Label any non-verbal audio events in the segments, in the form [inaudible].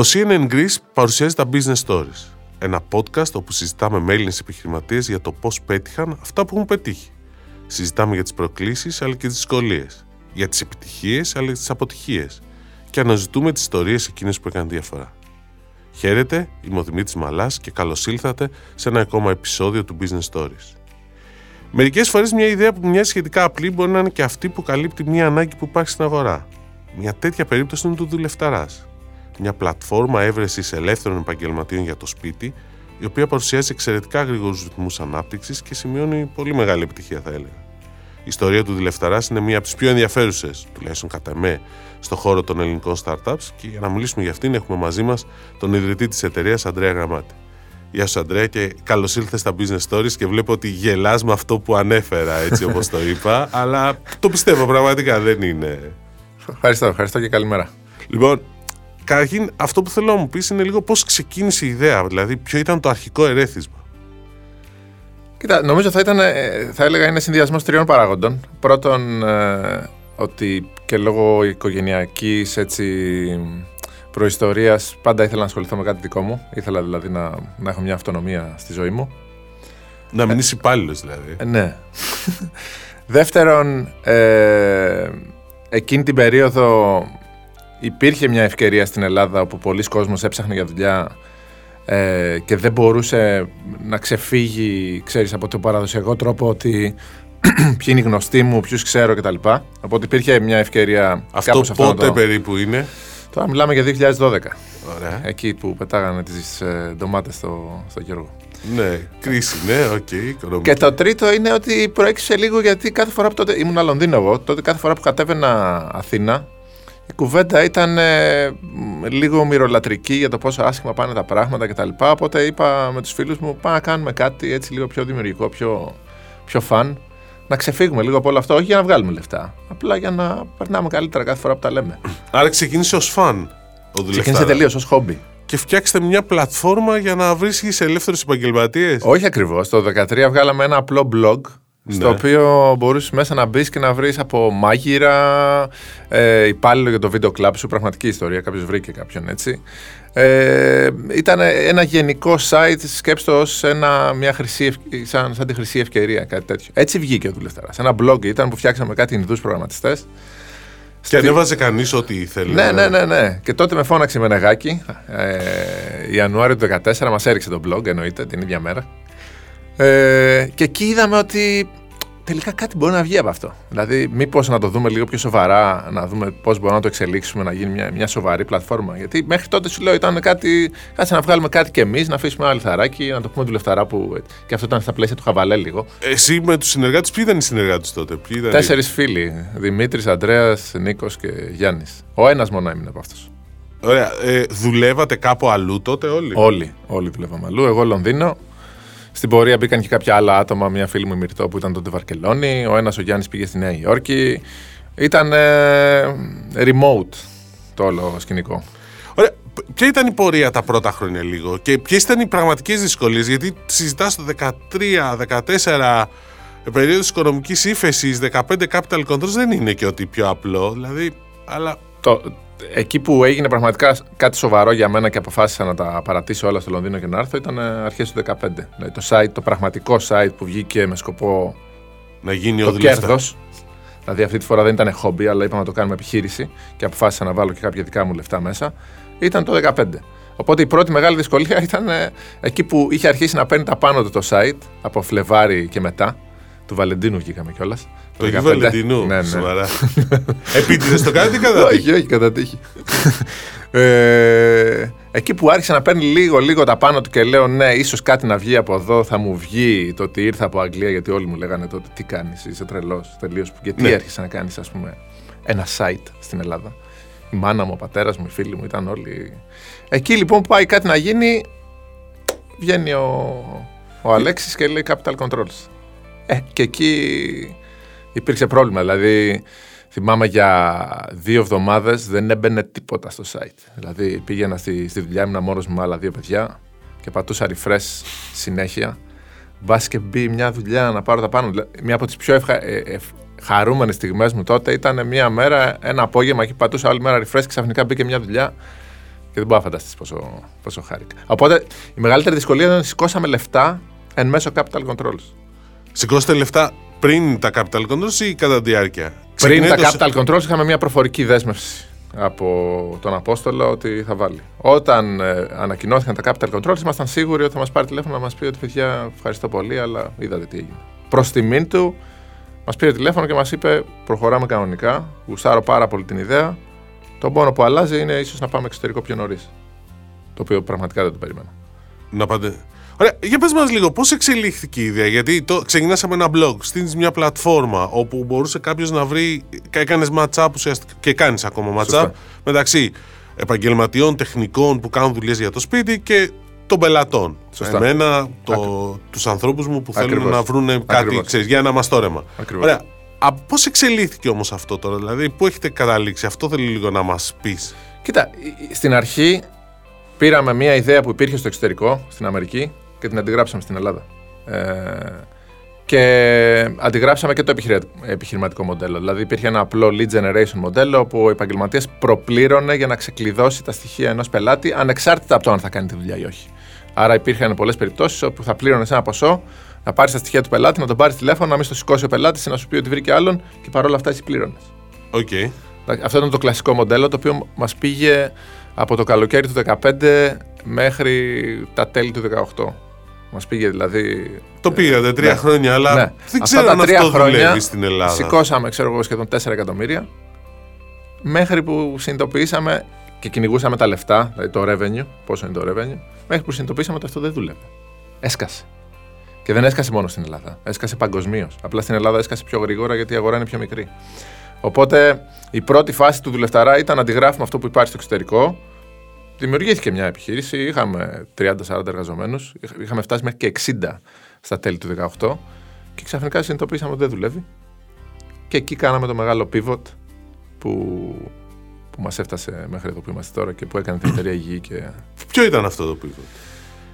Το CNN Greece παρουσιάζει τα Business Stories. Ένα podcast όπου συζητάμε με Έλληνες επιχειρηματίες για το πώς πέτυχαν αυτά που έχουν πετύχει. Συζητάμε για τις προκλήσεις αλλά και τις δυσκολίες. Για τις επιτυχίες αλλά και τις αποτυχίες. Και αναζητούμε τις ιστορίες εκείνες που έκαναν διαφορά. Χαίρετε, είμαι ο Δημήτρης Μαλάς και καλώς ήλθατε σε ένα ακόμα επεισόδιο του Business Stories. Μερικές φορές μια ιδέα που μοιάζει σχετικά απλή μπορεί να είναι και αυτή που καλύπτει μια ανάγκη που υπάρχει στην αγορά. Μια τέτοια περίπτωση είναι του δουλευταράς. Μια πλατφόρμα έβρεσης ελεύθερων επαγγελματίων για το σπίτι, η οποία παρουσιάζει εξαιρετικά γρήγορους ρυθμούς ανάπτυξης και σημειώνει πολύ μεγάλη επιτυχία, θα έλεγα. Η ιστορία του Δουλευταρά είναι μία από τις πιο ενδιαφέρουσες, τουλάχιστον κατά με, στον χώρο των ελληνικών startups και για να μιλήσουμε για αυτήν έχουμε μαζί μας τον ιδρυτή της εταιρείας Αντρέα Γραμμάτη. Γεια σου Αντρέα και καλώς ήλθες στα Business Stories και βλέπω ότι γελάς με αυτό που ανέφερα έτσι όπως το είπα αλλά το πιστεύω πραγματικά δεν είναι. Ευχαριστώ, ευχαριστώ και καλημέρα. Λοιπόν, καταρχήν αυτό που θέλω να μου πεις είναι λίγο πώς ξεκίνησε η ιδέα, δηλαδή ποιο ήταν το αρχικό ερέθισμα. Κοίτα, νομίζω θα ήταν, ε, θα έλεγα είναι συνδυασμός τριών παράγοντων. Πρώτον, ε, ότι και λόγω οικογενειακής έτσι προϊστορίας πάντα ήθελα να ασχοληθώ με κάτι δικό μου. Ήθελα δηλαδή να, να έχω μια αυτονομία στη ζωή μου. Να μην είσαι υπάλληλος δηλαδή. Ε, ναι. [laughs] Δεύτερον, ε, εκείνη την περίοδο υπήρχε μια ευκαιρία στην Ελλάδα όπου πολλοί κόσμος έψαχνε για δουλειά ε, και δεν μπορούσε να ξεφύγει, ξέρεις, από το παραδοσιακό τρόπο ότι [clears throat] ποιοι είναι οι γνωστοί μου, ποιους ξέρω κτλ. Οπότε υπήρχε μια ευκαιρία. Αυτό πότε το... περίπου είναι; Τώρα μιλάμε για 2012. Ωραία. Εκεί που πετάγανε τις ε, ντομάτες στο, στο Γιώργο. Ναι, κρίση, ναι, OK. Okay, και το τρίτο είναι ότι προέκυψε λίγο γιατί κάθε φορά που τότε ήμουν Λονδίνο εγώ, τότε κάθε φορά που κατέβαινα Αθήνα, η κουβέντα ήταν ε, λίγο μοιρολατρική για το πόσο άσχημα πάνε τα πράγματα κτλ. Οπότε είπα με τους φίλους μου, πάμε να κάνουμε κάτι έτσι λίγο πιο δημιουργικό, πιο, πιο fun να ξεφύγουμε λίγο από όλο αυτό, όχι για να βγάλουμε λεφτά. Απλά για να περνάμε καλύτερα κάθε φορά που τα λέμε. [clears throat] Άρα ξεκίνησε ως fun ο Ξεκίνησε τελείως ως χόμπι. Και φτιάξτε μια πλατφόρμα για να βρίσκεις ελεύθερους επαγγελματίες. Όχι ακριβώς. Το 2013 βγάλαμε ένα απλό blog ναι. Στο οποίο μπορούσε μέσα να μπεις και να βρεις από μάγειρα, ε, υπάλληλο για το βίντεο κλαμπ σου, πραγματική ιστορία. Κάποιος βρήκε κάποιον έτσι. Ε, ήταν ένα γενικό site, σκέψτε ως ένα, μια χρυσή, σαν, σαν τη χρυσή ευκαιρία, κάτι τέτοιο. Έτσι βγήκε ο Δουλευταράς. Ένα blog ήταν που φτιάξαμε κάτι Ινδούς προγραμματιστές. Και Στη... ανέβαζε κανείς ό,τι ήθελε. Ναι, ναι, ναι, ναι. Και τότε με φώναξε με νεγάκι. Ε, Ιανουάριο του 2014 μας έριξε το blog, εννοείται, την ίδια μέρα. Ε, και εκεί είδαμε ότι τελικά κάτι μπορεί να βγει από αυτό. Δηλαδή, μήπως να το δούμε λίγο πιο σοβαρά, να δούμε πώς μπορούμε να το εξελίξουμε, να γίνει μια, μια σοβαρή πλατφόρμα. Γιατί μέχρι τότε σου λέω ήταν κάτι. Κάτσε να βγάλουμε κάτι κι εμείς, να αφήσουμε ένα λιθαράκι, να το πούμε του λεφταρά που. Και αυτό ήταν στα πλαίσια του Χαβαλέ λίγο. Εσύ με τους συνεργάτες, ποιοι ήταν οι συνεργάτες τότε, ποιοι ήταν. Τέσσερις φίλοι. Δημήτρης, Αντρέα, Νίκος και Γιάννης. Ο ένας μόνο έμεινε από αυτούς. Ωραία. Ε, δουλεύατε κάπου αλλού τότε όλοι; Όλοι. Όλοι δουλεύαμε αλλού. Εγώ Λονδίνο, στην πορεία μπήκαν και κάποια άλλα άτομα, μια φίλη μου Μυρτό που ήταν τότε Βαρκελόνη, ο ένας ο Γιάννης πήγε στη Νέα Υόρκη. Ήταν ε, remote το όλο σκηνικό. Ωραία. Ποια ήταν η πορεία τα πρώτα χρόνια λίγο και ποιες ήταν οι πραγματικές δυσκολίες, Γιατί συζητάς το 13, 14 περίοδος οικονομικής ύφεσης, 15 capital controls δεν είναι και ότι πιο απλό. Δηλαδή, αλλά... το, εκεί που έγινε πραγματικά κάτι σοβαρό για μένα και αποφάσισα να τα παρατήσω όλα στο Λονδίνο και να έρθω ήταν αρχές του 2015. Δηλαδή το, site, το πραγματικό site που βγήκε με σκοπό να γίνει το κέρδος. Δηλαδή αυτή τη φορά δεν ήταν χόμπι, αλλά είπαμε να το κάνουμε επιχείρηση και αποφάσισα να βάλω και κάποια δικά μου λεφτά μέσα. Ήταν το 2015. Οπότε η πρώτη μεγάλη δυσκολία [laughs] ήταν ε, εκεί που είχε αρχίσει να παίρνει τα πάνω του το site από Φλεβάρι και μετά. Του Βαλεντίνου βγήκαμε κιόλας. Το Αγίου Βαλεντινού. Ναι, ναι. Σοβαρά. Επίτηδες το κάνετε ή κατά τύχη. [laughs] Όχι, όχι, κατά τύχη. [laughs] ε, εκεί που άρχισε να παίρνει λίγο, λίγο τα πάνω του και λέω ναι, ίσως κάτι να βγει από εδώ, θα μου βγει το ότι ήρθα από Αγγλία, γιατί όλοι μου λέγανε τότε τι κάνεις, είσαι τρελός, τελείως. Γιατί ναι. έρχεσαι να κάνεις, ας πούμε, ένα site στην Ελλάδα. Η μάνα μου, ο πατέρας μου, οι φίλοι μου ήταν όλοι. Εκεί λοιπόν που πάει κάτι να γίνει, βγαίνει ο, ο Αλέξης και λέει Capital Controls. Ε, και εκεί υπήρξε πρόβλημα. Δηλαδή, θυμάμαι για δύο εβδομάδες δεν έμπαινε τίποτα στο site. Δηλαδή, πήγαινα στη, στη δουλειά μου μόνος με άλλα δύο παιδιά και πατούσα refresh συνέχεια. Μπας και μπει μια δουλειά να πάρω τα πάνω. Μια από τις πιο ευχα... ε, ε, χαρούμενες στιγμές μου τότε ήταν μια μέρα, ένα απόγευμα και πατούσα άλλη μέρα refresh και ξαφνικά μπήκε μια δουλειά Και δεν μπορεί να φανταστείς πόσο, πόσο χάρηκα. Οπότε η μεγαλύτερη δυσκολία ήταν ότι σηκώσαμε λεφτά εν μέσω capital controls. Σηκώσετε λεφτά πριν τα capital controls ή κατά τη διάρκεια; Πριν τα Ξεκινάει το- capital controls είχαμε μια προφορική δέσμευση από τον Απόστολο ότι θα βάλει. Όταν ε, ανακοινώθηκαν τα capital controls, ήμασταν σίγουροι ότι θα μας πάρει τηλέφωνο να μας πει ότι παιδιά, ευχαριστώ πολύ, αλλά είδατε τι έγινε. Προς τιμήν του, μας πήρε τηλέφωνο και μας είπε: Προχωράμε κανονικά. Γουστάρω πάρα πολύ την ιδέα. Το μόνο που αλλάζει είναι ίσως να πάμε εξωτερικό πιο νωρίς. Το οποίο πραγματικά δεν το περίμενα. Να πάτε. Ωραία, για πες μας λίγο, πώς εξελίχθηκε η ιδέα, γιατί το, ξεκινάς από ένα blog, στείνεις μια πλατφόρμα όπου μπορούσε κάποιος να βρει, έκανες match-up ουσιαστικά και κάνεις ακόμα match-up Σωστά. μεταξύ επαγγελματιών, τεχνικών που κάνουν δουλειές για το σπίτι και των πελατών. Σωστά. Εμένα, το, τους ανθρώπους μου που θέλουν Ακριβώς. να βρουν κάτι, Ακριβώς. ξέρεις, για ένα μαστόρεμα. Ακριβώς. Ωραία, Α, πώς εξελίχθηκε όμως αυτό τώρα, δηλαδή πού έχετε καταλήξει, αυτό θέλω λίγο να μας πεις. Κοίτα, η- η- στην αρχή πήραμε μια ιδέα που υπήρχε στο εξωτερικό, στην Αμερική, και την αντιγράψαμε στην Ελλάδα. Ε, και αντιγράψαμε και το επιχειρη- επιχειρηματικό μοντέλο. Δηλαδή υπήρχε ένα απλό lead generation μοντέλο όπου ο επαγγελματίας προπλήρωνε για να ξεκλειδώσει τα στοιχεία ενός πελάτη ανεξάρτητα από το αν θα κάνει τη δουλειά ή όχι. Άρα υπήρχαν πολλές περιπτώσεις όπου θα πλήρωνε ένα ποσό, να πάρεις τα στοιχεία του πελάτη, να τον πάρεις τηλέφωνο, να μην στο σηκώσει ο πελάτης, να σου πει ότι βρήκε άλλον και παρόλα αυτά εσύ πλήρωνες. Οκ. Αυτό ήταν το κλασικό μοντέλο το οποίο μας πήγε από το καλοκαίρι του 2015 μέχρι τα τέλη του 2018. Μας πήγε δηλαδή... Το πήγατε τρία ναι. χρόνια, αλλά Ναι. δεν Αυτά ξέρω τα αν τρία αυτό χρόνια δουλεύει στην Ελλάδα. Σηκώσαμε, ξέρω εγώ, σχεδόν 4 εκατομμύρια μέχρι που συνειδητοποιήσαμε και κυνηγούσαμε τα λεφτά, δηλαδή το revenue, πόσο είναι το revenue, μέχρι που συνειδητοποιήσαμε ότι αυτό δεν δούλευε. Έσκασε. Και δεν έσκασε μόνο στην Ελλάδα. Έσκασε παγκοσμίως. Απλά στην Ελλάδα έσκασε πιο γρήγορα γιατί η αγορά είναι πιο μικρή. Οπότε η πρώτη φάση του δουλευταρά ήταν να αντιγράφουμε αυτό που υπάρχει στο εξωτερικό. Δημιουργήθηκε μια επιχείρηση. Είχαμε 30-40 εργαζομένους. Είχαμε φτάσει μέχρι και 60 στα τέλη του 2018. Και ξαφνικά συνειδητοποίησαμε ότι δεν δουλεύει. Και εκεί κάναμε το μεγάλο pivot που, που μας έφτασε μέχρι εδώ που είμαστε τώρα και που έκανε την εταιρεία υγιή και Ποιο ήταν αυτό το pivot;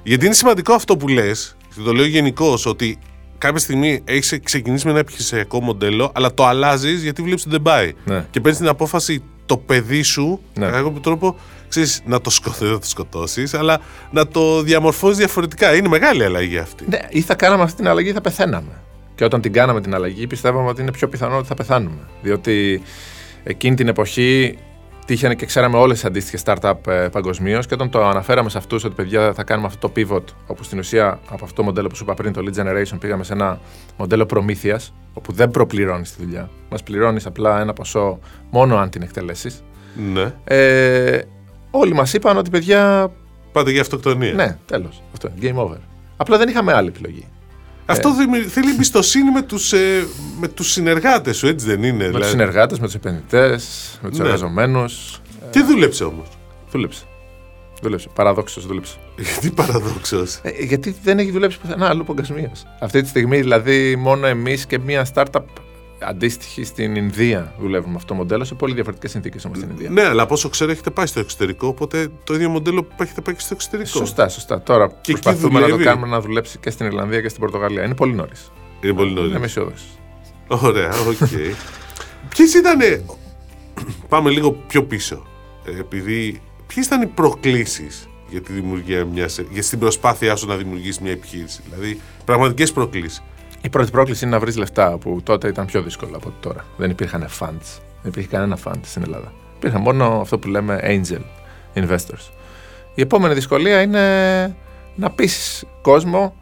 Γιατί είναι σημαντικό αυτό που λες, και το λέω γενικώ, ότι κάποια στιγμή έχεις ξεκινήσει με ένα επιχειρησιακό μοντέλο, αλλά το αλλάζεις γιατί βλέπεις ότι δεν πάει. Ναι. Και παίρνεις την απόφαση το παιδί σου, Ναι. με κάποιο τρόπο, ξέρεις, να το, σκοτ... δεν θα το σκοτώσεις, αλλά να το διαμορφώσεις διαφορετικά. Είναι μεγάλη αλλαγή αυτή. Ναι, ή θα κάναμε αυτή την αλλαγή ή θα πεθαίναμε. Και όταν την κάναμε την αλλαγή, πιστεύαμε ότι είναι πιο πιθανό ότι θα πεθάνουμε. Διότι εκείνη την εποχή τύχαινε και ξέραμε όλες τις αντίστοιχες startup ε, παγκοσμίως. Και όταν το αναφέραμε σε αυτούς ότι παιδιά θα κάνουμε αυτό το pivot, όπου στην ουσία από αυτό το μοντέλο που σου είπα πριν, το lead generation, πήγαμε σε ένα μοντέλο προμήθειας, όπου δεν προπληρώνεις τη δουλειά. Μας πληρώνεις απλά ένα ποσό μόνο αν την εκτελέσεις. Ναι. Ε, όλοι μας είπαν ότι παιδιά. Πάτε για αυτοκτονία. Ναι, τέλος. Αυτό. Game over. Απλά δεν είχαμε άλλη επιλογή. Αυτό δημιου- θέλει εμπιστοσύνη με τους, ε, με τους συνεργάτες σου, έτσι δεν είναι. Με δηλαδή. του συνεργάτες, με τους επενδυτές, με τους Ναι. εργαζομένους. Και δούλεψε όμως. Δούλεψε. Δούλεψε. Παραδόξως δούλεψε. [laughs] Γιατί παραδόξως; Ε, γιατί δεν έχει δουλέψει πουθενά αλλού παγκοσμίως. Αυτή τη στιγμή δηλαδή μόνο εμείς και μια startup αντίστοιχη στην Ινδία δουλεύουμε με αυτό το μοντέλο σε πολύ διαφορετικές συνθήκες όμως στην Ινδία. Ναι, αλλά από όσο ξέρω έχετε πάει στο εξωτερικό, οπότε το ίδιο μοντέλο που έχετε πάει και στο εξωτερικό. Σωστά, σωστά. Τώρα εκεί προσπαθούμε να το δουλεύει. κάνουμε να δουλέψει και στην Ιρλανδία και στην Πορτογαλία. Είναι πολύ νωρίς. Είναι πολύ νωρίς. Είμαι αισιόδοξος. Ωραία, οκ. Ποιες ήταν. Πάμε λίγο πιο πίσω. Ε, επειδή. Ποιες ήταν οι προκλήσεις για τη δημιουργία μια. για στην προσπάθειά σου να δημιουργήσεις μια επιχείρηση; Δηλαδή, πραγματικές προκλήσεις. Η πρώτη πρόκληση είναι να βρεις λεφτά που τότε ήταν πιο δύσκολο από ότι τώρα. Δεν υπήρχαν funds. Δεν υπήρχε κανένα fund στην Ελλάδα. Υπήρχαν μόνο αυτό που λέμε angel investors. Η επόμενη δυσκολία είναι να πείσεις κόσμο,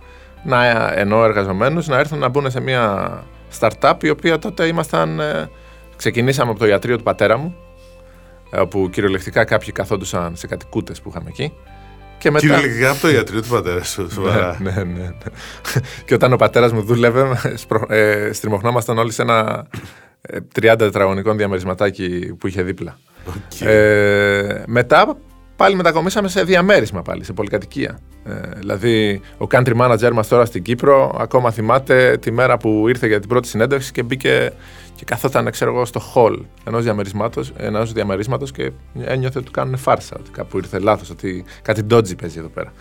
να, ενώ εργαζομένους, να έρθουν να μπουν σε μια startup η οποία τότε ήμασταν. ε, Ξεκινήσαμε από το ιατρείο του πατέρα μου, ε, όπου κυριολεκτικά κάποιοι καθόντουσαν σε κάτι κούτες που είχαμε εκεί. Και μετά... Κυριολεκτικά από το ιατρείο του πατέρα σου. Σοβαρά. Ναι, ναι, ναι, ναι. και όταν ο πατέρας μου δούλευε, σπρο- ε, στριμωχνόμασταν όλοι σε ένα ε, 30 τετραγωνικό διαμερισματάκι που είχε δίπλα. Οκ. Ε, μετά πάλι μετακομίσαμε σε διαμέρισμα πάλι, σε πολυκατοικία. Ε, δηλαδή, ο country manager μας τώρα στην Κύπρο ακόμα θυμάται τη μέρα που ήρθε για την πρώτη συνέντευξη και μπήκε και καθόταν, ξέρω εγώ, στο hall ενός διαμερίσματος, ενός διαμερίσματος και ένιωθε ότι του κάνουν φάρσα, ότι κάπου ήρθε λάθος, ότι κάτι ντότζι παίζει εδώ πέρα.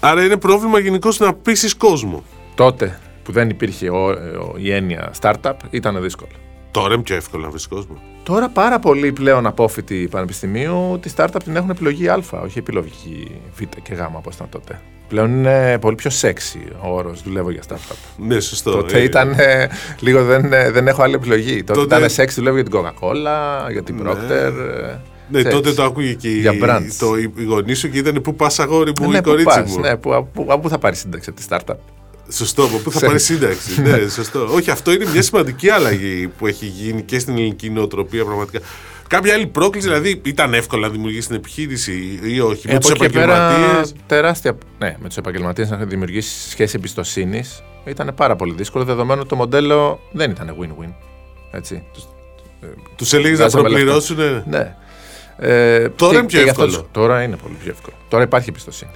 Άρα είναι πρόβλημα γενικώς να πείσει κόσμο. τότε που δεν υπήρχε ο, ο- η έννοια startup ήταν δύσκολο. Τώρα είναι πιο εύκολο να βρεις κόσμο. Τώρα πάρα πολλοί πλέον απόφοιτοι πανεπιστημίου τη startup την έχουν επιλογή Α, όχι επιλογή Β και Γ όπως ήταν τότε. Πλέον είναι πολύ πιο sexy ο όρος δουλεύω για startup. Ναι, σωστό. Τότε Ε, ήταν ε, λίγο δεν, ε, δεν έχω άλλη επιλογή. Τότε, Τότε- ήταν sexy δουλεύω για την Coca-Cola, για την Ναι. Procter. ε, Ναι, ξέρεις. τότε το άκουγε και η- Για brands. το, η η γονή σου και ήταν πού πας αγόρι μου, ναι, η πού κορίτσι πας, μου. ναι, που, από, από πού θα πάρει σύνταξη από τη startup. Σωστό, από πού θα Σε- πάρει σύνταξη. ναι, σωστό. Όχι, αυτό είναι μια σημαντική αλλαγή που έχει γίνει και στην ελληνική νοοτροπία πραγματικά. Κάποια άλλη πρόκληση, δηλαδή ήταν εύκολο να δημιουργήσει την επιχείρηση ή όχι. Ε, με από τους εκεί και πέρα επαγγελματίες; τεράστια. Ναι, με τους επαγγελματίες να δημιουργήσει σχέση εμπιστοσύνης ήταν πάρα πολύ δύσκολο δεδομένου ότι το μοντέλο δεν ήταν win-win. Έτσι. Τους- Τους έλεγες να Βγάζαμε προπληρώσουν. Ναι. Ε, Τώρα και- είναι πιο και γι' αυτό εύκολο. τους- Τώρα είναι πολύ πιο εύκολο. Τώρα υπάρχει εμπιστοσύνη.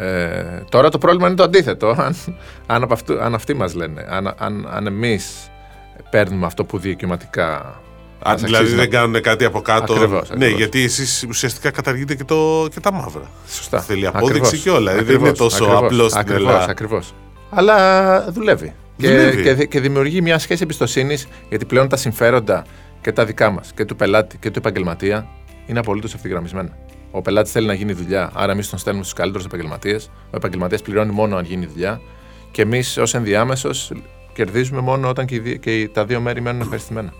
Ε, τώρα το πρόβλημα είναι το αντίθετο. [laughs] Αν, αν, από αυτού, αν αυτοί μας λένε, αν, αν, αν εμείς παίρνουμε αυτό που δικαιωματικά. Αν μας δηλαδή αξίζει δεν να- κάνουν κάτι από κάτω. Ακριβώς, Ναι, ακριβώς. γιατί εσείς ουσιαστικά καταργείτε και, το, και τα μαύρα. Σωστά. Θέλει απόδειξη Ακριβώς. και όλα. Δεν Ακριβώς, είναι τόσο ακριβώς, απλό στην ακριβώς, Ελλάδα. Ακριβώς. Αλλά δουλεύει. Δουλεύει. Και, και, και δημιουργεί μια σχέση εμπιστοσύνης γιατί πλέον τα συμφέροντα και τα δικά μας και του πελάτη και του επαγγελματία είναι απολύτως ευθυγραμμισμένα. Ο πελάτης θέλει να γίνει δουλειά, άρα εμείς τον στέλνουμε στους καλύτερους επαγγελματίες. Ο επαγγελματίας πληρώνει μόνο αν γίνει δουλειά. Και εμείς ως ενδιάμεσος κερδίζουμε μόνο όταν και, οι δύ- και οι- τα δύο μέρη μένουν ευχαριστημένα.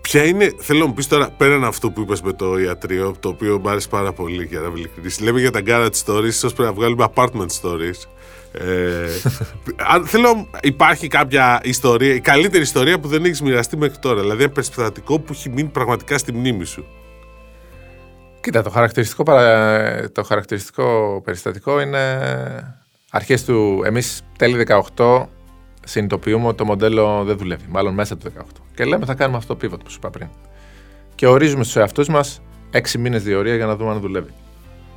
Ποια είναι, θέλω να μου πεις τώρα πέραν αυτό που είπες με το ιατρείο, το οποίο μου άρεσε πάρα πολύ για να είμαι ειλικρινής. Λέμε για τα garage stories, ίσως πρέπει να βγάλουμε apartment stories. Ε, [laughs] αν, θέλω, υπάρχει κάποια ιστορία, η καλύτερη ιστορία που δεν έχεις μοιραστεί μέχρι τώρα. Δηλαδή, ένα περιστατικό που έχει μείνει πραγματικά στη μνήμη σου. Κοίτα, το χαρακτηριστικό, παρα... το χαρακτηριστικό περιστατικό είναι αρχές του... Εμείς τέλη 18 συνειδητοποιούμε ότι το μοντέλο δεν δουλεύει, μάλλον μέσα του 18. Και λέμε θα κάνουμε αυτό το pivot που σου είπα πριν. Και ορίζουμε στους εαυτούς μας 6 μήνες διορία για να δούμε αν δουλεύει.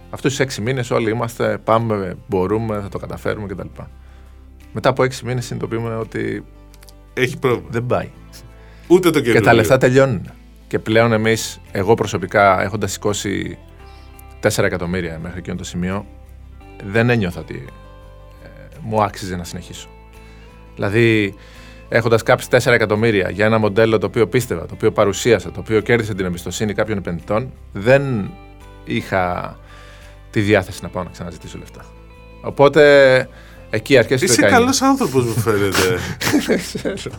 Αυτούς τους 6 μήνες όλοι είμαστε, πάμε, μπορούμε, θα το καταφέρουμε κτλ. Μετά από 6 μήνες συνειδητοποιούμε ότι Έχει πρόβλημα. δεν πάει. Ούτε το Και καινούριο. τα λεφτά τελειώνουν. Και πλέον εμείς, εγώ προσωπικά, έχοντας σηκώσει 4 εκατομμύρια μέχρι εκείνο το σημείο, δεν ένιωθα ότι ε, μου άξιζε να συνεχίσω. Δηλαδή, έχοντας κάψει 4 εκατομμύρια για ένα μοντέλο το οποίο πίστευα, το οποίο παρουσίασα, το οποίο κέρδισε την εμπιστοσύνη κάποιων επενδυτών, δεν είχα τη διάθεση να πάω να ξαναζητήσω λεφτά. Οπότε, εκεί αρχές του Είσαι 19. καλός άνθρωπος, μου φαίνεται. [laughs] Δεν ξέρω.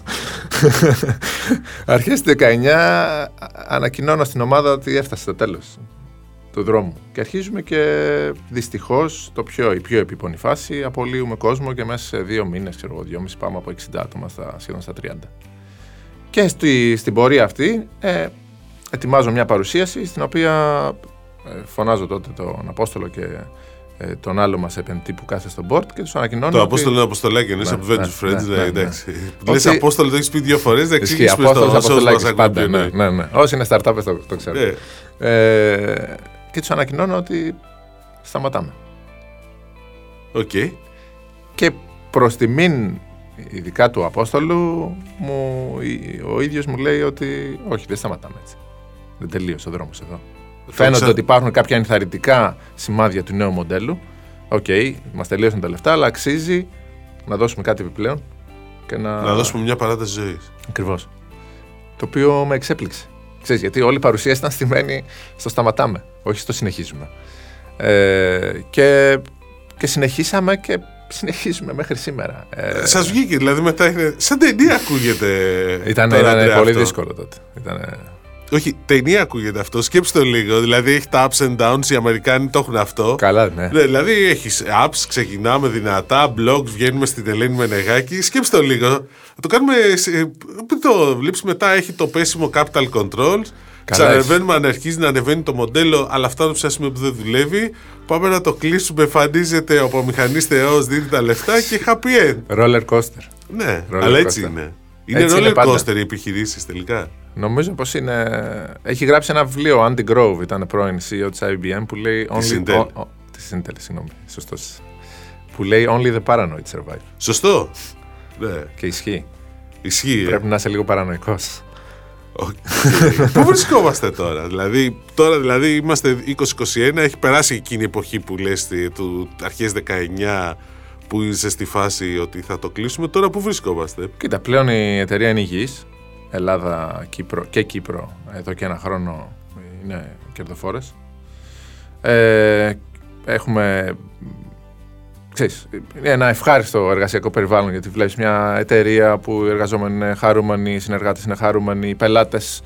Αρχές του 19 ανακοινώνω στην ομάδα ότι έφτασε το τέλος του δρόμου. Και αρχίζουμε και δυστυχώς το πιο, η πιο επίπονη φάση απολύουμε κόσμο και μέσα σε δύο μήνες, ξέρω εγώ, δυόμιση πάμε από 60 άτομα στα, σχεδόν στα 30. Και στη, στην πορεία αυτή ε, ετοιμάζω μια παρουσίαση στην οποία ε, φωνάζω τότε τον Απόστολο και ε, τον άλλο μας επενδυτή που κάθεται στο board και τους ανακοινώνω το ότι- Απόστολο είναι Αποστολάκι, εννοεί Ναι, από ναι, Venture Friends. ναι, Ναι, ναι, εντάξει. ναι. Λες Ότι- Απόστολο, το έχεις πει δύο φορές, να Ισχύει, εξηγήσεις Απόστολος το όσο μας Αποστολάκης πάντα, ακούει. ναι, ναι, ναι. Όσοι είναι startup το, το ξέρω. Ναι. Ε, και τους ανακοινώνω ότι σταματάμε. Οκ. Και προς τιμήν ειδικά του Απόστολου, μου, ο ίδιος μου λέει ότι όχι, δεν σταματάμε έτσι. Δεν τελείωσε ο δρόμος εδώ. Φαίνονται ξα- ότι υπάρχουν κάποια ενθαρρυντικά σημάδια του νέου μοντέλου. Οκ, μας τελείωσαν τα λεφτά, αλλά αξίζει να δώσουμε κάτι επιπλέον και να, Να δώσουμε μια παράταση ζωής. Ακριβώς. Το οποίο με εξέπληξε. Ξέρεις, γιατί όλη η παρουσία ήταν στημένη στο σταματάμε, όχι στο συνεχίζουμε. Ε, και, και συνεχίσαμε και συνεχίζουμε μέχρι σήμερα. Ε, Σας βγήκε, δηλαδή μετά είναι. Σαν ταινία ακούγεται. ήταν τώρα, ήταν Αντρέα, πολύ αυτό. δύσκολο τότε. Ήτανε... Όχι, ταινία ακούγεται αυτό. Σκέψτε το λίγο. Δηλαδή έχει τα ups and downs, οι Αμερικάνοι το έχουν αυτό. Καλά, ναι. Ναι, δηλαδή έχεις ups, ξεκινάμε δυνατά, vlogs, βγαίνουμε στην Ελένη Μενεγάκη. Σκέψτε το λίγο. Θα το κάνουμε. σε- Πριν το βλέπει μετά, έχει το πέσιμο capital controls. Ξανανεβαίνουμε αν αρχίζει να ανεβαίνει το μοντέλο, αλλά φτάνουμε σε ένα σημείο που δεν δουλεύει. Πάμε να το κλείσουμε. Εμφανίζεται ο απομηχανής Θεός, δίνει τα λεφτά και happy end. Roller coaster. Ναι, Roller αλλά έτσι coaster. είναι. Είναι Έτσι είναι roller πάντα. coaster οι επιχειρήσεις τελικά. Νομίζω πως είναι... Έχει γράψει ένα βιβλίο, ο Andy Grove, ήταν πρώην CEO της IBM, που λέει... Της only- Intel. ο- ο- Της Intel, συγγνώμη, σωστός. Που λέει Only the paranoid survive. Σωστό. Ναι, Και ισχύει. ισχύει. ε. Πρέπει να είσαι λίγο παρανοϊκός. Οκ. Πού βρισκόμαστε τώρα, δηλαδή, τώρα δηλαδή είμαστε 2021, έχει περάσει εκείνη η εποχή που λες τη- του αρχές 19 που είσαι στη φάση ότι θα το κλείσουμε, τώρα πού βρισκόμαστε; Κοίτα, πλέον η εταιρεία είναι υγιής. Ελλάδα Κύπρο και Κύπρο εδώ και ένα χρόνο είναι κερδοφόρες. Ε, έχουμε ξέρεις, ένα ευχάριστο εργασιακό περιβάλλον γιατί βλέπεις μια εταιρεία που οι εργαζόμενοι είναι χαρούμενοι, οι συνεργάτες είναι χαρούμενοι, οι πελάτες,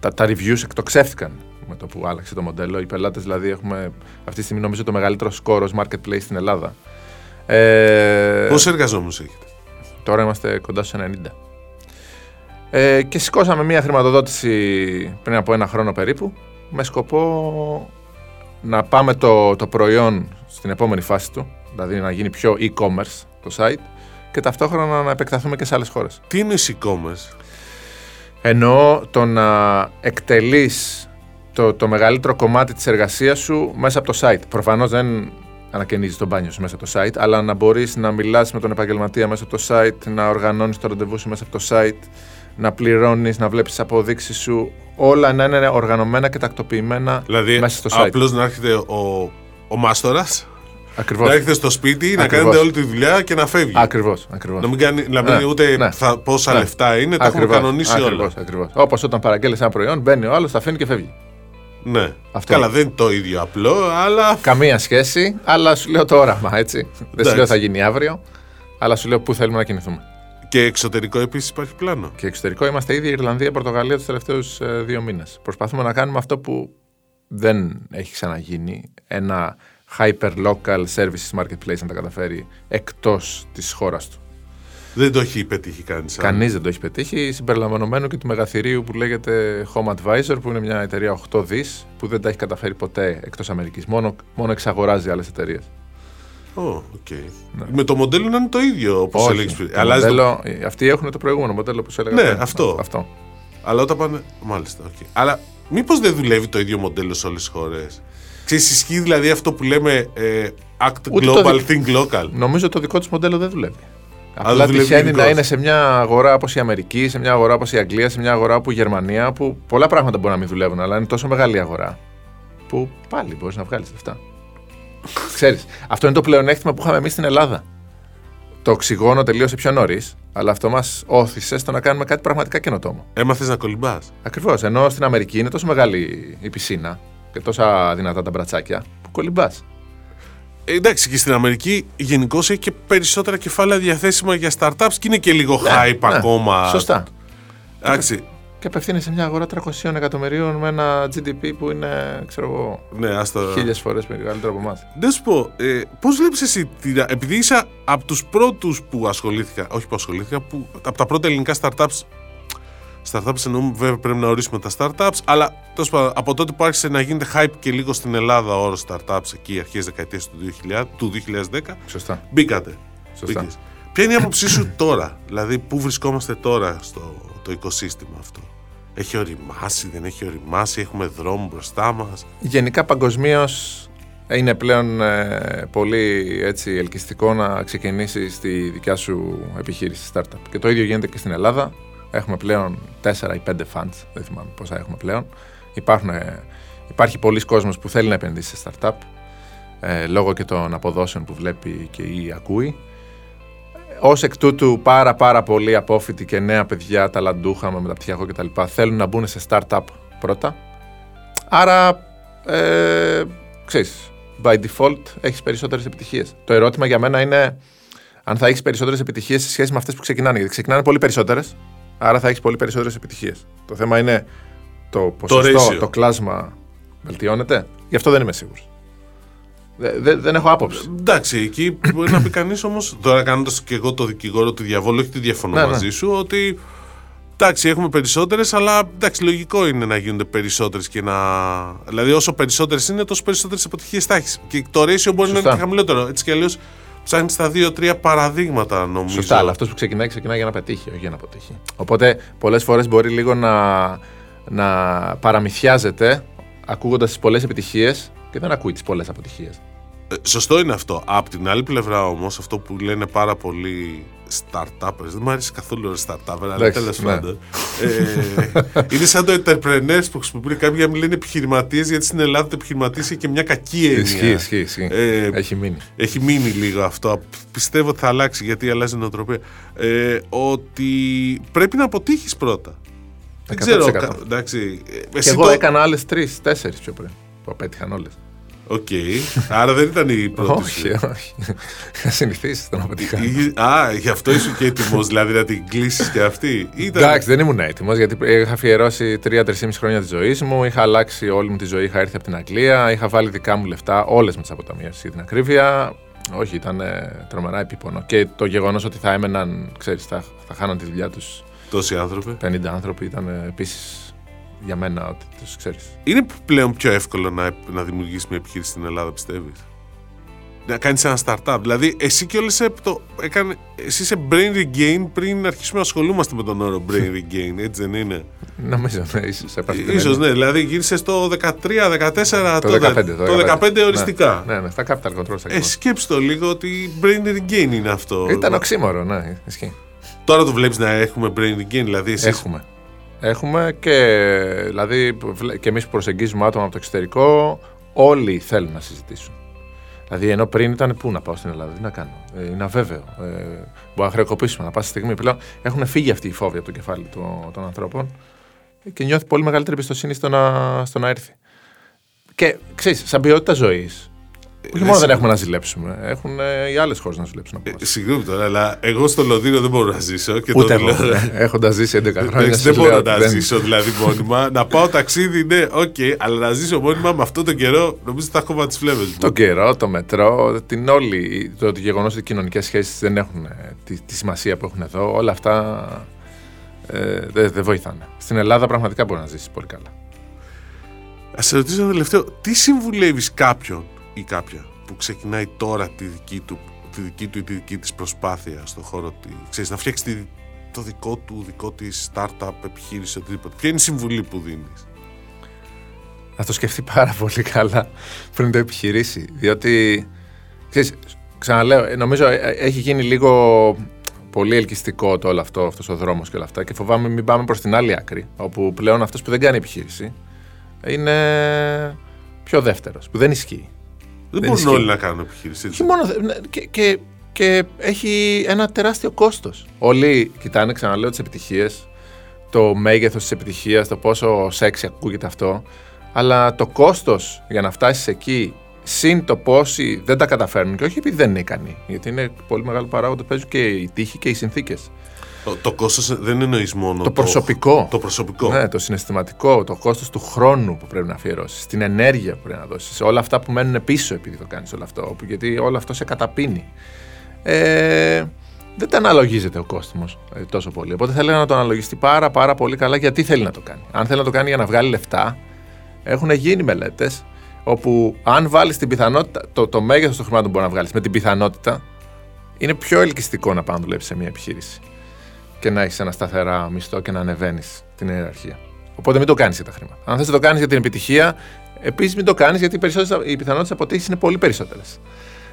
τα, τα reviews εκτοξεύτηκαν με το που άλλαξε το μοντέλο. Οι πελάτες δηλαδή έχουμε αυτή τη στιγμή νομίζω το μεγαλύτερο σκόρο marketplace στην Ελλάδα. Ε, Πόσοι εργαζόμενους έχετε; Τώρα είμαστε κοντά στους 90. Ε, και σηκώσαμε μια χρηματοδότηση πριν από ένα χρόνο περίπου με σκοπό να πάμε το, το προϊόν στην επόμενη φάση του, δηλαδή να γίνει πιο e-commerce το site και ταυτόχρονα να επεκταθούμε και σε άλλες χώρες. Τι είναι e-commerce? Εννοώ το να εκτελείς το, το μεγαλύτερο κομμάτι της εργασίας σου μέσα από το site. Προφανώς δεν ανακαινίζεις το μπάνιο σου μέσα από το site, αλλά να μπορείς να μιλάς με τον επαγγελματία μέσα από το site, να οργανώνεις το ραντεβού σου μέσα από το site, να πληρώνεις, να βλέπεις τις αποδείξεις σου. Όλα να είναι οργανωμένα και τακτοποιημένα δηλαδή, μέσα στο site. Απλώς να έρχεται ο, ο μάστορας. Ακριβώς. Να έρχεται στο σπίτι, να κάνετε όλη τη δουλειά και να φεύγει. Ακριβώς. Ακριβώς. Να μην κάνει να μην ναι, ούτε ναι. Θα, πόσα ναι. λεφτά είναι, τα έχουμε κανονίσει ακριβώς, όλα. Ακριβώς. Όπως όταν παραγγέλνεις ένα προϊόν, μπαίνει ο άλλος, τα αφήνει και φεύγει. Ναι. Αυτό Καλά, δεν είναι το ίδιο απλό, αλλά. Καμία σχέση, αλλά σου λέω το όραμα, έτσι. δεν σου λέω θα γίνει αύριο, αλλά σου λέω πού θέλουμε να κινηθούμε. Και εξωτερικό επίσης υπάρχει πλάνο. Και εξωτερικό είμαστε ήδη Ιρλανδία, Πορτογαλία τους τελευταίους ε, δύο μήνες. Προσπαθούμε να κάνουμε αυτό που δεν έχει ξαναγίνει. Ένα hyper local services marketplace να τα καταφέρει εκτός της χώρας του. Δεν το έχει πετύχει κανείς. Κανείς δεν το έχει πετύχει. Συμπεριλαμβανομένου και του μεγαθυρίου που λέγεται Home Advisor, που είναι μια εταιρεία 8 δις, που δεν τα έχει καταφέρει ποτέ εκτός Αμερικής. Μόνο, μόνο εξαγοράζει άλλες εταιρείες. Oh, okay. ναι. Με το μοντέλο να είναι το ίδιο όπως έλεγες πριν. Το... Αυτοί έχουν το προηγούμενο μοντέλο που έλεγα. Ναι, αυτό. αυτό. Αλλά όταν πάνε. Μάλιστα. Okay. Αλλά μήπως δεν δουλεύει το ίδιο μοντέλο σε όλες τις χώρες; Ξέρεις, ισχύει δηλαδή αυτό που λέμε ε, act global, think local; Νομίζω το δικό τους μοντέλο δεν δουλεύει. Απλά τυχαίνει να είναι σε μια αγορά όπως η Αμερική, σε μια αγορά όπως η Αγγλία, σε μια αγορά όπως η Γερμανία, που πολλά πράγματα μπορεί να μην δουλεύουν, αλλά είναι τόσο μεγάλη αγορά που πάλι μπορείς να βγάλεις λεφτά. Ξέρεις, αυτό είναι το πλεονέκτημα που είχαμε εμείς στην Ελλάδα. Το οξυγόνο τελείωσε πιο νωρίς, αλλά αυτό μας όθησε στο να κάνουμε κάτι πραγματικά καινοτόμο. Έμαθες να κολυμπάς. Ακριβώς. Ενώ στην Αμερική είναι τόσο μεγάλη η πισίνα και τόσα δυνατά τα μπρατσάκια που κολυμπάς. Ε, εντάξει, και στην Αμερική γενικώς έχει και περισσότερα κεφάλαια διαθέσιμα για startups και είναι και λίγο ναι, hype ναι, ακόμα. Σωστά. Εντάξει, και απευθύνει σε μια αγορά 300 εκατομμυρίων με ένα GDP που είναι, ξέρω εγώ, ναι, άστα... χίλιες φορές μεγαλύτερο από εμάς. Δεν σου πω, ε, πώς βλέπεις εσύ, επειδή είσαι από τους πρώτους που ασχολήθηκα, όχι που ασχολήθηκα, που, από τα πρώτα ελληνικά startups. Startups εννοούμε, βέβαια πρέπει να ορίσουμε τα startups, αλλά τόσο πάντων, από τότε που άρχισε να γίνεται hype και λίγο στην Ελλάδα ο όρος startups εκεί αρχές δεκαετίας του, 2000, του 2010. Σωστά. Μπήκατε. Σωστά. Ποια είναι η άποψή σου τώρα, δηλαδή πού βρισκόμαστε τώρα στο το οικοσύστημα αυτό. Έχει οριμάσει, δεν έχει οριμάσει, έχουμε δρόμο μπροστά μας. Γενικά παγκοσμίως είναι πλέον ε, πολύ έτσι, ελκυστικό να ξεκινήσει τη δικιά σου επιχείρηση startup. Και το ίδιο γίνεται και στην Ελλάδα. Έχουμε πλέον 4 ή 5 funds, δεν θυμάμαι πόσα έχουμε πλέον. Υπάρχουν, ε, υπάρχει πολλοί κόσμος που θέλει να επενδύσει σε startup, ε, λόγω και των αποδόσεων που βλέπει και ή ακούει. Ω εκ τούτου, πάρα πάρα πολλοί απόφοιτοι και νέα παιδιά, ταλαντούχα με μεταπτυχιακό κτλ. θέλουν να μπουν σε startup πρώτα. Άρα, ε, ξέρεις, by default έχεις περισσότερες επιτυχίες. Το ερώτημα για μένα είναι αν θα έχεις περισσότερες επιτυχίες σε σχέση με αυτές που ξεκινάνε. Γιατί ξεκινάνε πολύ περισσότερες, άρα θα έχεις πολύ περισσότερες επιτυχίες. Το θέμα είναι το ποσοστό, το, το κλάσμα βελτιώνεται. Γι' αυτό δεν είμαι σίγουρος. Δεν, δεν έχω άποψη. Εντάξει, εκεί μπορεί να πει κανείς όμως, τώρα κάνοντας και εγώ το δικηγόρο του διαβόλου, όχι τη διαφωνώ ναι, ναι. μαζί σου, ότι εντάξει, έχουμε περισσότερες, αλλά εντάξει, λογικό είναι να γίνονται περισσότερες και να. Δηλαδή, όσο περισσότερες είναι, τόσο περισσότερες αποτυχίες θα έχεις. Και το ratio μπορεί να είναι και χαμηλότερο. Έτσι κι αλλιώς ψάχνεις τα δύο-τρία παραδείγματα, νομίζω. Σωστά, αλλά αυτός που ξεκινάει, ξεκινάει για να πετύχει, όχι για να αποτύχει. Οπότε, πολλές φορές μπορεί λίγο να, να παραμυθιάζεται ακούγοντας τις πολλές επιτυχίες και δεν ακούει τις πολλές αποτυχίες. Ε, σωστό είναι αυτό. Απ' την άλλη πλευρά όμως, αυτό που λένε πάρα πολλοί startups, δεν μου αρέσει καθόλου ο startup, αλλά τέλος ναι. πάντων. ε, είναι σαν το entrepreneurs που χρησιμοποιούν κάποιοι να λένε επιχειρηματίες, γιατί στην Ελλάδα το επιχειρηματίες έχει και μια κακή έννοια. Ισχύει, ισχύει. ισχύει. Ε, έχει μείνει. Έχει μείνει λίγο αυτό. Πιστεύω ότι θα αλλάξει γιατί αλλάζει η νοοτροπία. Ε, ότι πρέπει να αποτύχεις πρώτα. Δεν ξέρω. 100%. κα- Εντάξει, ε, Και εσύ εγώ το... έκανα άλλες τρεις, τέσσερις πιο πριν. Που απέτυχαν όλες. Οκ. Άρα δεν ήταν η πρώτη όχι, σου. όχι. Θα συνηθίσεις το να πετυχάνω. Είχε- Α, γι' αυτό ήσουν και έτοιμος, δηλαδή να την κλείσεις και αυτή. Ήταν... Εντάξει, δεν ήμουν έτοιμος γιατί είχα αφιερώσει 3-3,5 χρόνια της ζωής μου. Είχα αλλάξει όλη μου τη ζωή. Είχα έρθει από την Αγγλία. Είχα βάλει δικά μου λεφτά, όλες με τις αποταμιεύσεις για την ακρίβεια. Όχι, ήταν ε, τρομερά επίπονο. Και το γεγονός ότι θα έμεναν, ξέρεις, θα, θα χάναν τη δουλειά τους Τόσοι άνθρωποι. 50 άνθρωποι ήταν επίσης για μένα ότι τους ξέρεις. Είναι πλέον πιο εύκολο να, να δημιουργήσει μια επιχείρηση στην Ελλάδα, πιστεύεις; Να κάνεις ένα startup. Δηλαδή, εσύ και όλες το έκανε. Εσύ είσαι brain regain πριν αρχίσουμε να ασχολούμαστε με τον όρο brain [laughs] regain, έτσι δεν είναι; Νομίζω, ναι, ίσως έπαθε την Ίσως έννοια. ναι, δηλαδή γύρισε το 13, 14, Το 15. το 15 οριστικά. Ναι, ναι, στα capital control. στα Ε, σκέψτε το λίγο ότι brain regain είναι αυτό. Ήταν οξύμορο, ναι, ισχύει. Τώρα το βλέπεις να έχουμε brain regain, δηλαδή εσύ. Έχουμε. Έχουμε και, δηλαδή, βλέ- και εμείς που προσεγγίζουμε άτομα από το εξωτερικό, όλοι θέλουν να συζητήσουν. Δηλαδή, ενώ πριν ήταν πού να πάω στην Ελλάδα, τι να κάνω. Ε, είναι αβέβαιο. Ε, μπορεί να χρεοκοπήσουμε να πάσα στιγμή. Πλέον έχουν φύγει αυτοί οι φόβοι από το κεφάλι των, των ανθρώπων και νιώθει πολύ μεγαλύτερη εμπιστοσύνη στο να, στο να έρθει. Και ξέρεις, σαν ποιότητα ζωής. Όχι μόνο δεν έχουμε να ζηλέψουμε, έχουν, ε, οι άλλες χώρες να ζηλέψουν από Ε, εμάς. Συγγνώμη τώρα, αλλά εγώ στο Λονδίνο δεν μπορώ να ζήσω. Και Ούτε το εγώ. λέω. Έχοντας ζήσει 11 χρόνια. Εντάξει, σας δεν λέω μπορώ ότι να δεν- ζήσω δηλαδή μόνιμα. να πάω ταξίδι, ναι, οκ, αλλά να ζήσω μόνιμα με αυτόν τον καιρό, νομίζω ότι θα έχω τις φλέβες μου. Το καιρό, το μετρό, την όλη, το, το γεγονός ότι οι κοινωνικές σχέσεις δεν έχουν ε, τη, τη σημασία που έχουν εδώ, όλα αυτά ε, δεν δεν βοηθάνε. Στην Ελλάδα πραγματικά μπορεί να ζήσεις πολύ καλά. Α σε ρωτήσω ένα τελευταίο, τι συμβουλεύεις κάποιον ή κάποια που ξεκινάει τώρα τη δική του, τη δική του ή τη δική της προσπάθεια στον χώρο τη, ξέρεις, να φτιάξει τη- το δικό του, δικό της startup, επιχείρηση, οτιδήποτε. Ποια είναι η συμβουλή που δίνεις; Να το σκεφτεί πάρα πολύ καλά πριν το επιχειρήσει. Διότι, ξέρεις, ξαναλέω, ε, νομίζω ε, ε, έχει γίνει λίγο πολύ ελκυστικό το όλο αυτό, αυτός ο δρόμος και όλα αυτά και φοβάμαι μην πάμε προς την άλλη άκρη, όπου πλέον αυτός που δεν κάνει επιχείρηση είναι πιο δεύτερος, που δεν ισχύει. Δεν, Δεν μπορούν ισχύει. όλοι να κάνουν επιχείρηση. έτσι. Όχι μόνο. ναι, Και, και, και έχει ένα τεράστιο κόστος. Όλοι κοιτάνε, ξαναλέω, τις επιτυχίες, το μέγεθος της επιτυχίας, το πόσο σεξι ακούγεται αυτό. Αλλά το κόστος για να φτάσεις εκεί, συν το πόσοι δεν τα καταφέρνουν, και όχι επειδή δεν είναι ικανοί, γιατί είναι πολύ μεγάλο παράγοντα που παίζουν και οι τύχοι και οι συνθήκες. Το, το κόστος δεν εννοείς μόνο Το προσωπικό. Το προσωπικό. Ναι, το συναισθηματικό, το κόστος του χρόνου που πρέπει να αφιερώσεις, την ενέργεια που πρέπει να δώσεις, όλα αυτά που μένουν πίσω επειδή το κάνεις όλο αυτό. που- Γιατί όλο αυτό σε καταπίνει. Ε, δεν τα αναλογίζεται ο κόσμο ε, τόσο πολύ. Οπότε θα έλεγα να το αναλογιστεί πάρα, πάρα πολύ καλά γιατί θέλει να το κάνει. Αν θέλει να το κάνει για να βγάλει λεφτά, έχουν γίνει μελέτες όπου αν βάλεις την πιθανότητα, το, το μέγεθος των χρημάτων που μπορεί να βγάλεις με την πιθανότητα, είναι πιο ελκυστικό να πάει να δουλέψει σε μια επιχείρηση και να έχεις ένα σταθερά μισθό και να ανεβαίνεις την ιεραρχία. Οπότε μην το κάνεις για τα χρήματα. Αν θες να το κάνεις για την επιτυχία, επίσης μην το κάνεις γιατί οι, περισσότερες- οι πιθανότητες αποτύχηση είναι πολύ περισσότερες.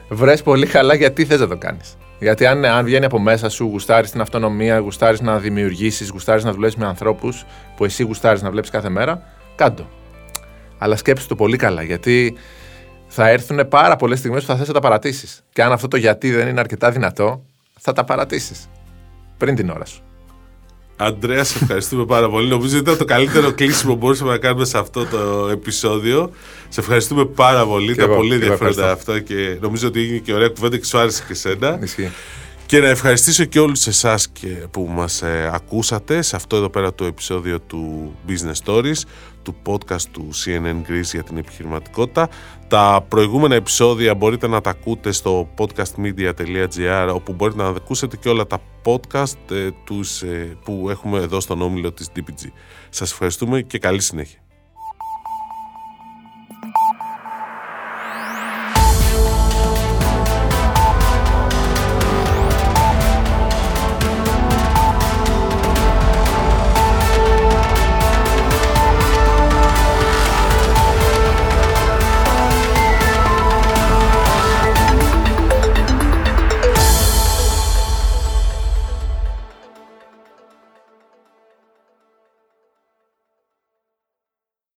Βρες πολύ καλά γιατί θες να το κάνεις. Γιατί αν, αν βγαίνει από μέσα σου, γουστάρεις την αυτονομία, γουστάρεις να δημιουργήσεις, γουστάρεις να δουλέψεις με ανθρώπους που εσύ γουστάρεις να βλέπεις κάθε μέρα, κάντο. Αλλά σκέψου το πολύ καλά γιατί θα έρθουν πάρα πολλές στιγμές που θα θες να τα παρατήσεις. Και αν αυτό το γιατί δεν είναι αρκετά δυνατό, θα τα παρατήσεις. Πριν την ώρα σου. Αντρέα, σε ευχαριστούμε πάρα πολύ. Νομίζω ότι ήταν το καλύτερο κλείσιμο που μπορούσαμε να κάνουμε σε αυτό το επεισόδιο. Σε ευχαριστούμε πάρα πολύ. Ήταν εγώ, πολύ και εγώ ενδιαφέροντα ευχαριστώ. αυτό και νομίζω ότι έγινε και ωραία κουβέντα και σου άρεσε και σένα. Ισχύει. Και να ευχαριστήσω και όλους εσάς και που μας ε, ακούσατε σε αυτό εδώ πέρα το επεισόδιο του Business Stories, του podcast του CNN Greece για την επιχειρηματικότητα. Τα προηγούμενα επεισόδια μπορείτε να τα ακούτε στο podcastmedia.gr όπου μπορείτε να ακούσετε και όλα τα podcast ε, τους, ε, που έχουμε εδώ στον όμιλο της DPG. Σας ευχαριστούμε και καλή συνέχεια.